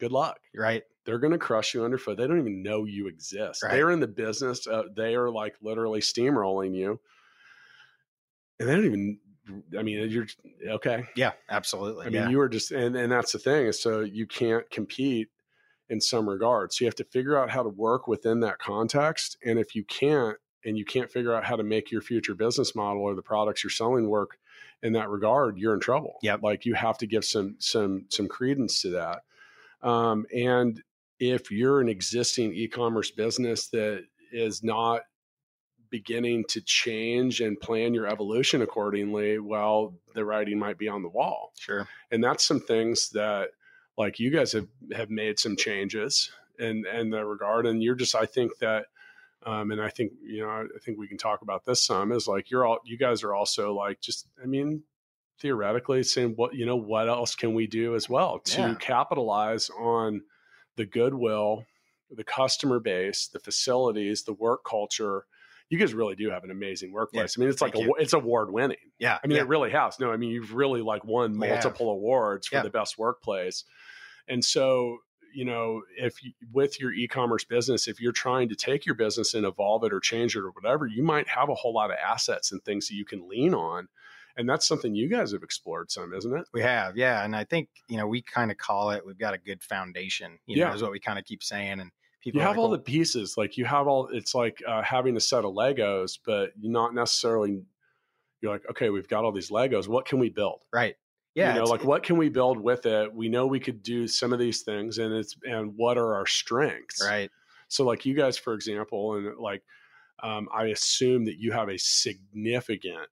good luck. right. They're going to crush you underfoot. They don't even know you exist. Right. They're in the business. Uh, they are like literally steamrolling you. And they don't even I mean, you're okay. Yeah. Absolutely. I yeah. mean, you were just, and, and that's the thing is so you can't compete in some regards. So you have to figure out how to work within that context. And if you can't, and you can't figure out how to make your future business model or the products you're selling work in that regard, you're in trouble. Yeah, Like you have to give some, some, some credence to that. Um, and if you're an existing e-commerce business that is not beginning to change and plan your evolution accordingly, well, the writing might be on the wall. sure. And that's some things that like you guys have have made some changes in in that regard. And you're just I think that um, and I think you know I think we can talk about this some is like you're all you guys are also like just I mean theoretically saying what you know what else can we do as well to Yeah. capitalize on the goodwill the customer base the facilities the work culture you guys really do have an amazing workplace i mean it's like a, it's award winning Yeah. i mean yeah. it really has no i mean you've really like won oh, We have. multiple awards for Yeah. the best workplace and so you know if you, with your e-commerce business if you're trying to take your business and evolve it or change it or whatever you might have a whole lot of assets and things that you can lean on and that's something you guys have explored some isn't it We have, yeah, and I think you know we kind of call it. We've got a good foundation. You know, Yeah. is what we kind of keep saying, and people you have like, all "Well, the pieces like you have all it's like uh, having a set of legos but you're not necessarily you're like okay we've got all these legos what can we build right, yeah, you know like what can we build with it we know we could do some of these things and it's and what are our strengths right, so like you guys for example and like um, i assume that you have a significant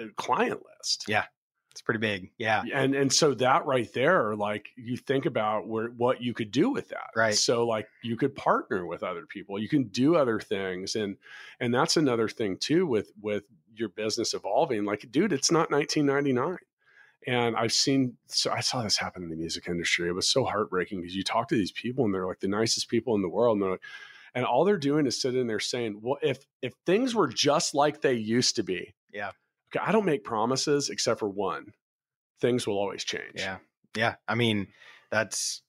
Uh, client list Yeah. it's pretty big, yeah, and and so that right there like you think about where what you could do with that Right. so like you could partner with other people you can do other things and and that's another thing too with with your business evolving like dude it's not 1999 and i've seen so i saw this happen in the music industry it was so heartbreaking because you talk to these people and they're like the nicest people in the world and they're like and all they're doing is sitting there saying well if if things were just like they used to be Yeah. Okay i don't make promises except for one things will always change yeah, yeah. I mean, that's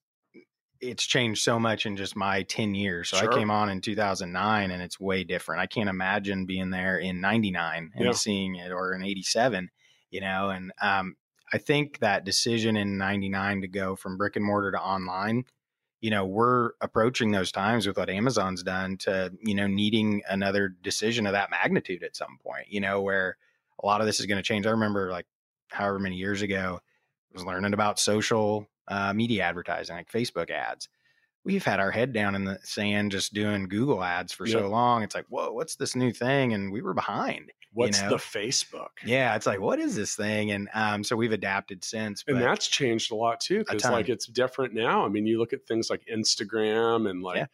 it's changed so much in just my ten years. So Sure. I came on in two thousand nine, and it's way different. I can't imagine being there in ninety nine and Yeah. seeing it, or in eighty seven. You know, and um, I think that decision in ninety nine to go from brick and mortar to online you know we're approaching those times with what amazon's done to you know needing another decision of that magnitude at some point you know where a lot of this is going to change. I remember like however many years ago I was learning about social uh, media advertising like facebook ads. We've had our head down in the sand just doing google ads for Yep. so long. It's like whoa what's this new thing? And we were behind what's know? the facebook? Yeah it's like what is this thing? And um, so we've adapted since and that's changed a lot too because like it's different now. I mean you look at things like instagram and like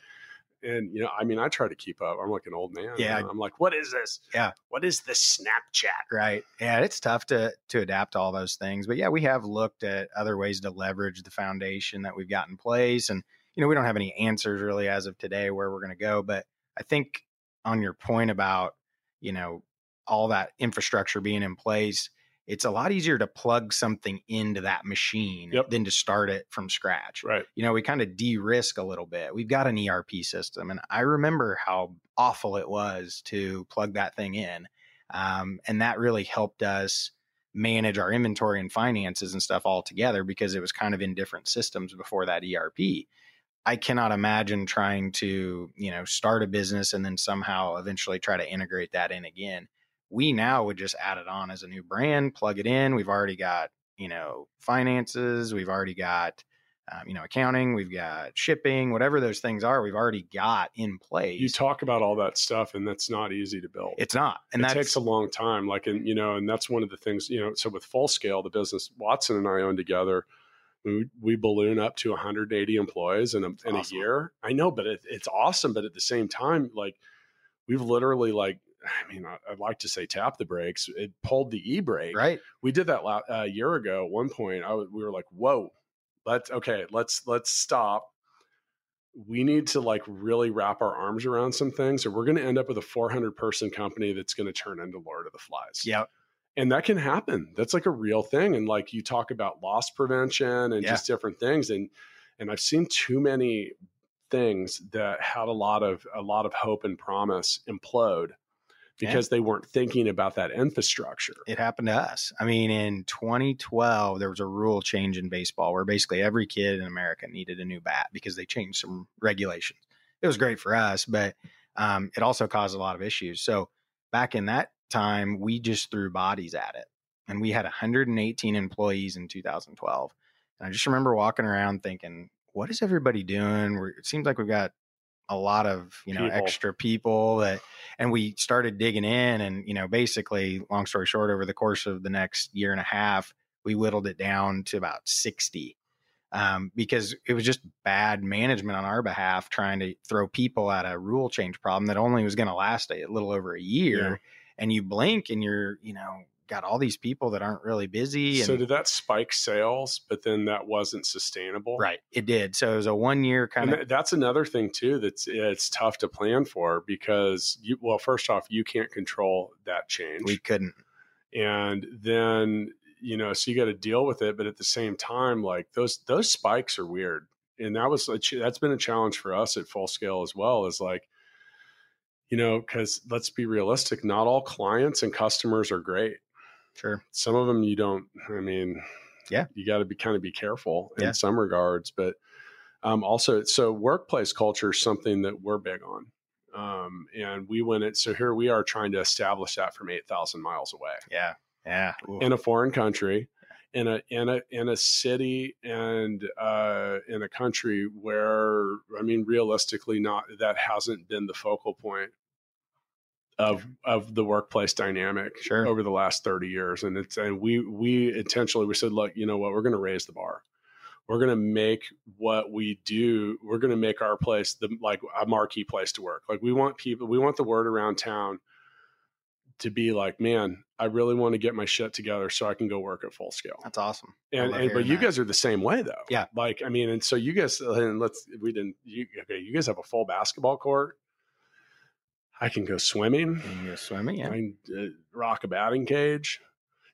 and you know i mean i try to keep up i'm like an old man Yeah. you know? i'm like what is this Yeah. what is this snapchat Right. Yeah, it's tough to to adapt to all those things. But yeah, we have looked at other ways to leverage the foundation that we've got in place. And, you know, we don't have any answers really as of today where we're going to go. But I think on your point about, you know, all that infrastructure being in place, it's a lot easier to plug something into that machine Yep. than to start it from scratch right you know, we kind of de risk a little bit. We've got an ERP system, and I remember how awful it was to plug that thing in. Um, and that really helped us manage our inventory and finances and stuff all together because it was kind of in different systems before that ERP. I cannot imagine trying to, you know, start a business and then somehow eventually try to integrate that in again. We now would just add it on as a new brand, plug it in. We've already got, you know, finances, we've already got um, you know, accounting, we've got shipping, whatever those things are, we've already got in place. You talk about all that stuff, and that's not easy to build. it's not, and it that takes a long time. Like, and you know, and that's one of the things. You know, so with full scale, the business Watson and I own together, we, we balloon up to 180 employees in a in awesome. a year. I know, but it, it's awesome. But at the same time, like we've literally like. I mean, I- I'd like to say tap the brakes. It pulled the e brake. right. we did that la- a year ago at one point I we were like whoa let's okay let's let's stop we need to like really wrap our arms around some things or we're going to end up with a 400 person company that's going to turn into lord of the flies Yeah, and that can happen that's like a real thing and like you talk about loss prevention and Yeah. just different things and and i've seen too many things that had a lot of a lot of hope and promise implode Yeah. because they weren't thinking about that infrastructure it happened to us. I mean, in 2012, there was a rule change in baseball where basically every kid in America needed a new bat because they changed some regulations. It was great for us, but um, it also caused a lot of issues. So back in that time, we just threw bodies at it, and we had 118 employees in 2012. And I just remember walking around thinking, "What is everybody doing?" We're, it seems like we've got a lot of you know People. extra people that and we started digging in and you know basically long story short over the course of the next year and a half we whittled it down to about 60 um, because it was just bad management on our behalf trying to throw people at a rule change problem that only was going to last a little over a year Yeah. and you blink and you're you know got all these people that aren't really busy and So did that spike sales, but then that wasn't sustainable? right it did so it was a one year kind And of that's another thing too. That's it's tough to plan for because you well, first off, you can't control that change, we couldn't and then you know, so you got to deal with it. But at the same time, like those those spikes are weird, and that was that's been a challenge for us at full scale as well. Is like, you know, because let's be realistic, not all clients and customers are great. Sure some of them you don't i mean Yeah. you got to be kind of be careful in Yeah. some regards but um, also so workplace culture is something that we're big on um, and we went it so here we are trying to establish that from 8000 miles away yeah yeah Ooh. in a foreign country in a in a in a city and uh, in a country where I mean realistically not that hasn't been the focal point of of the workplace dynamic Sure. over the last 30 years and it's and we we intentionally we said look you know what? We're going to raise the bar. We're going to make what we do we're going to make our place the like a marquee place to work. Like we want people we want the word around town to be like man i really want to get my shit together so i can go work at full scale. That's awesome. And, and but hearing you that. guys are the same way though. Yeah. like i mean and so you guys and let's we didn't you okay you guys have a full basketball court i can go swimming you go swimming yeah I can uh, rock a batting cage.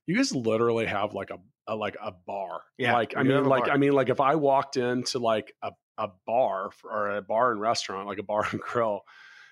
You guys literally have like a, a like a bar. Yeah, Like I we do have mean, like bar. I mean, like if I walked into like a a bar f- or a bar and restaurant, like a bar and grill,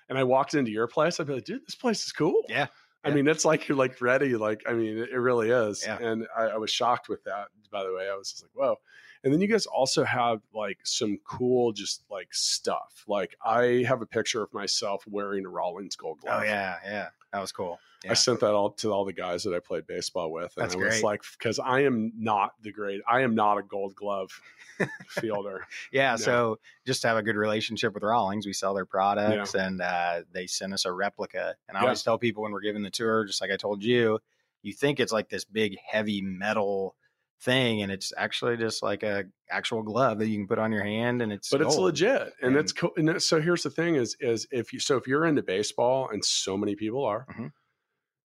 and I walked into your place, I'd be like, dude, this place is cool. Yeah, I yeah. mean, it's like you're like ready. Like I mean, it, it really is. Yeah. And I, I was shocked with that. By the way, I was just like, whoa. And then you guys also have like some cool, just like stuff. Like I have a picture of myself wearing a Rawlings Gold glove. oh yeah yeah that was cool yeah. I sent that all to all the guys that I played baseball with. And That's I was great. like, because I am not the great, I am not a gold glove fielder. Yeah, Yeah. so just to have a good relationship with Rawlings, we sell their products and uh, they sent us a replica. And I Yeah. always tell people when we're giving the tour, just like I told you, you think it's like this big heavy metal thing, and it's actually just like a actual glove that you can put on your hand, and it's But it's legit. And, And- it's cool. And so here's the thing is, is if you, so if you're into baseball and so many people are, Mhm.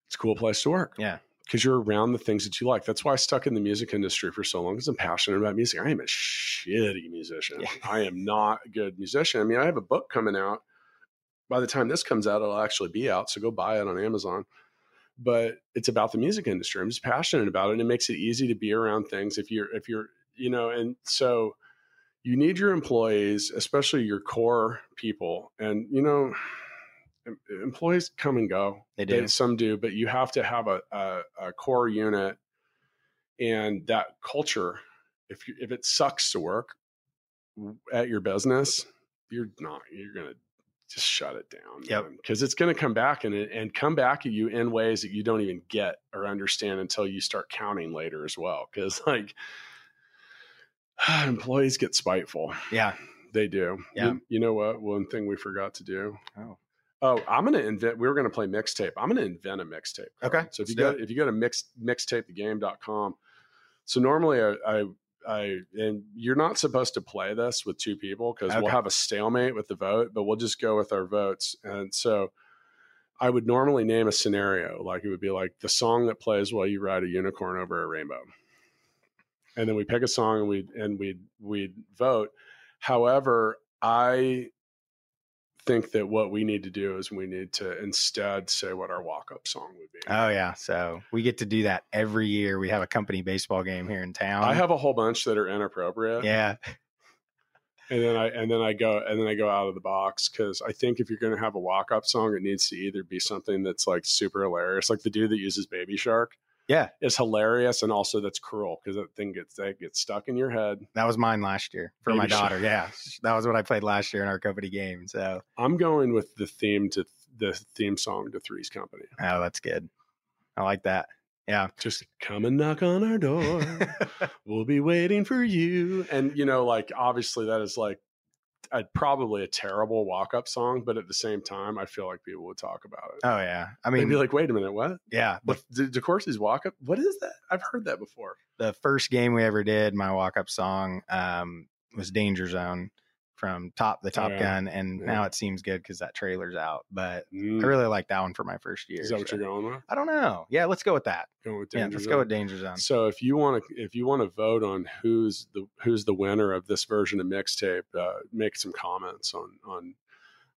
it's a cool place to work. Yeah. Because you're around the things that you like. That's why I stuck in the music industry for so long because I'm passionate about music. I am a shitty musician. Yeah. I am not a good musician. I mean, I have a book coming out. By the time this comes out, it'll actually be out. So go buy it on Amazon. But it's about the music industry. I'm just passionate about it. And it makes it easy to be around things if you're, if you're, you know, and so you need your employees, especially your core people. And, you know, employees come and go. They do. some do, but you have to have a, a, a core unit and that culture. If you, if it sucks to work at your business, you're not. You're gonna just shut it down. Yep. Because it's gonna come back and and come back at you in ways that you don't even get or understand until you start counting later as well. Because like. Employees get spiteful. Yeah. They do. Yeah. You, you know what? One thing we forgot to do. Oh. Oh, I'm gonna invent. We were gonna play mixtape. I'm gonna invent a mixtape. Okay, So if you go it. if you go to mix mixtapethegame.com, so normally I, I I and you're not supposed to play this with two people because we'll have a stalemate with the vote, but we'll just go with our votes. And so I would normally name a scenario like it would be like the song that plays while you ride a unicorn over a rainbow. And then we pick a song and we and we we'd vote. However, I think that what we need to do is we need to instead say what our walk-up song would be. Oh yeah. So we get to do that every year. We have a company baseball game here in town. I have a whole bunch that are inappropriate. Yeah. and then I and then I go and then I go out of the box because I think if you're going to have a walk up song, it needs to either be something that's like super hilarious, like the dude that uses Baby Shark Yeah. is hilarious, and also that's cruel because that thing gets that gets stuck in your head. That was mine last year for my Baby Shark. daughter. Yeah. That was what I played last year in our company game. So I'm going with the theme to the theme song to Three's Company. oh, that's good. I like that. Yeah. Just come and knock on our door. we'll be waiting for you. And you know, like obviously that is like a, probably a terrible walk up song, but at the same time, I feel like people would talk about it. oh yeah. I They'd mean, be like, wait a minute, what? yeah. The, The, DeCoursey's walk up? What is that? I've heard that before. the first game we ever did, my walk up song um, was Danger Zone from Top the Top yeah. Gun, and Yeah. now it seems good because that trailer's out. But Mm. I really like that one for my first year. Is that what so- you're going with? I don't know. Yeah, let's go with that. Going with yeah, let's Zone? go with Danger Zone. So if you want to, if you want to vote on who's the who's the winner of this version of mixtape, uh, make some comments on on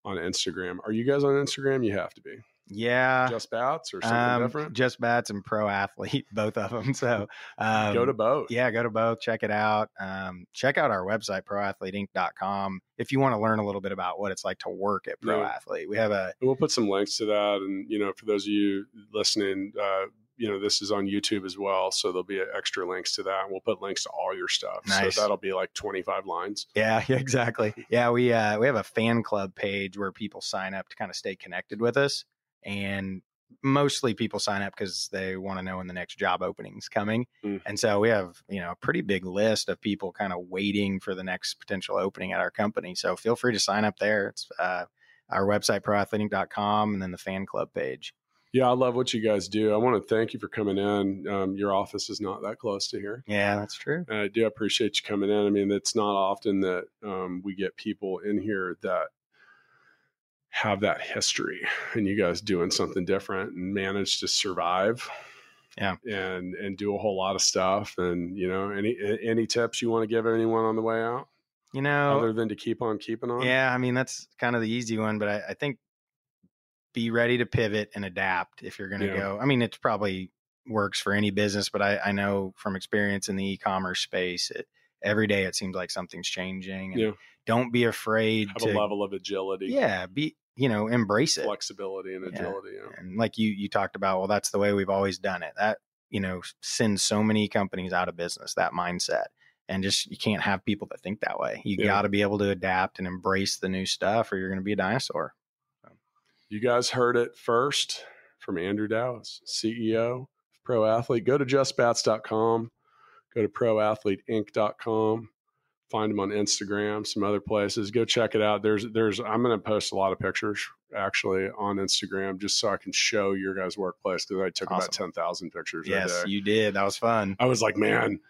on Instagram. Are you guys on Instagram? You have to be. Yeah. Just bats or something Um, different. Just Bats and Pro Athlete, both of them. So um, go to both. yeah, go to both. Check it out. Um, check out our website, proathleteinc.com, if you want to learn a little bit about what it's like to work at Pro Yeah. Athlete. We have a And we'll put some links to that. And, you know, for those of you listening, uh, you know, this is on YouTube as well. So there'll be extra links to that. And we'll put links to all your stuff. Nice. So that'll be like 25 lines. Yeah, yeah, exactly. Yeah, we uh we have a fan club page where people sign up to kind of stay connected with us, and mostly people sign up because they want to know when the next job opening's coming. Mm. And so we have you know a pretty big list of people kind of waiting for the next potential opening at our company. So feel free to sign up there. It's uh, our website proathleteinc.com and then the fan club page. Yeah, I love what you guys do. I want to thank you for coming in. Um, your office is not that close to here. Yeah, that's true. And I do appreciate you coming in. I mean, it's not often that um, we get people in here that have that history and you guys doing something different and manage to survive. Yeah. And and do a whole lot of stuff. And you know, any any tips you want to give anyone on the way out You know, other than to keep on keeping on? Yeah, I mean that's kind of the easy one, but I, I think be ready to pivot and adapt if you're going to Yeah. go. I mean, it probably works for any business, but I, I know from experience in the e-commerce space, it, every day it seems like something's changing. And Yeah. Don't be afraid Have to. a level of agility, Yeah, be you know embrace it. flexibility, and agility. Yeah. And like you you talked about, well, that's the way we've always done it. That you know sends so many companies out of business. That mindset. And just you can't have people that think that way. You Yeah. got to be able to adapt and embrace the new stuff, or you're going to be a dinosaur. You guys heard it first from Andrew Dowis, CEO of Pro Athlete. Go to justbats.com, go to proathleteinc.com, find them on Instagram, some other places. Go check it out. There's there's I'm going to post a lot of pictures actually on Instagram just so I can show your guys' workplace because I took about 10,000 pictures Yes, you did. That was fun. I was like, man.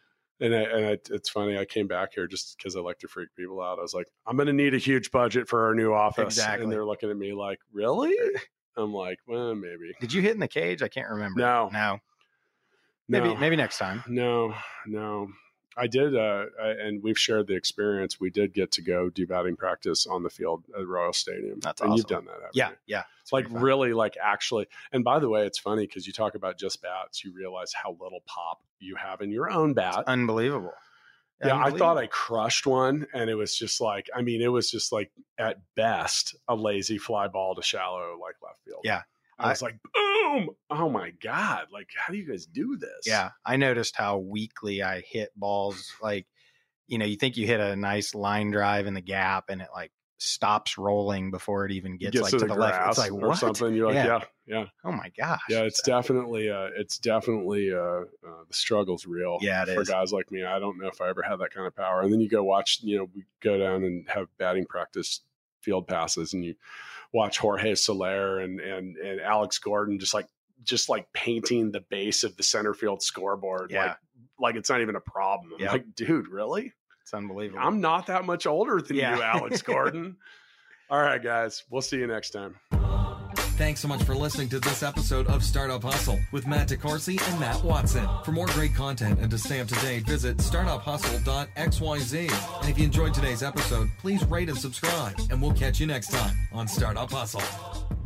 And, I, and I, it's funny. I came back here just because I like to freak people out. I was like, I'm going to need a huge budget for our new office. Exactly. And they're looking at me like, really? Er I'm like, well, maybe. Did you hit in the cage? I can't remember. No. no. Maybe No. maybe next time. No, no. I did, uh, I, and we've shared the experience. We did get to go do batting practice on the field at Royal Stadium. That's and you've done that, Yeah, you? yeah. It's Like really, like actually. And by the way, it's funny because you talk about just bats, you realize how little pop you have in your own bat. unbelievable. Yeah, I thought I crushed one, and it was just like, I mean, it was just like at best a lazy fly ball to shallow like left field. Yeah. I I- was like, boom! Oh my god! Like, how do you guys do this? Yeah, I noticed how weakly I hit balls. Like, you know, you think you hit a nice line drive in the gap, and it like stops rolling before it even gets, Gets like to to, the the, left. It's like or what? something. You're like, Yeah. yeah, yeah, Oh my gosh. yeah. It's So- definitely, uh, it's definitely uh, uh, the struggle's real. Yeah, it for is. guys like me. I don't know if I ever had that kind of power. And then you go watch, you know, we go down and have batting practice field passes, and you watch Jorge Soler and and and Alex Gordon just like just like painting the base of the center field scoreboard, Yeah. like like it's not even a problem. I'm Yep. like, dude, really? It's unbelievable. I'm not that much older than Yeah. you, Alex Gordon. All right, guys, we'll see you next time. Thanks so much for listening to this episode of Startup Hustle with Matt DeCoursey and Matt Watson. For more great content and to stay up to date, visit startuphustle.xyz. And if you enjoyed today's episode, please rate and subscribe, and we'll catch you next time on Startup Hustle.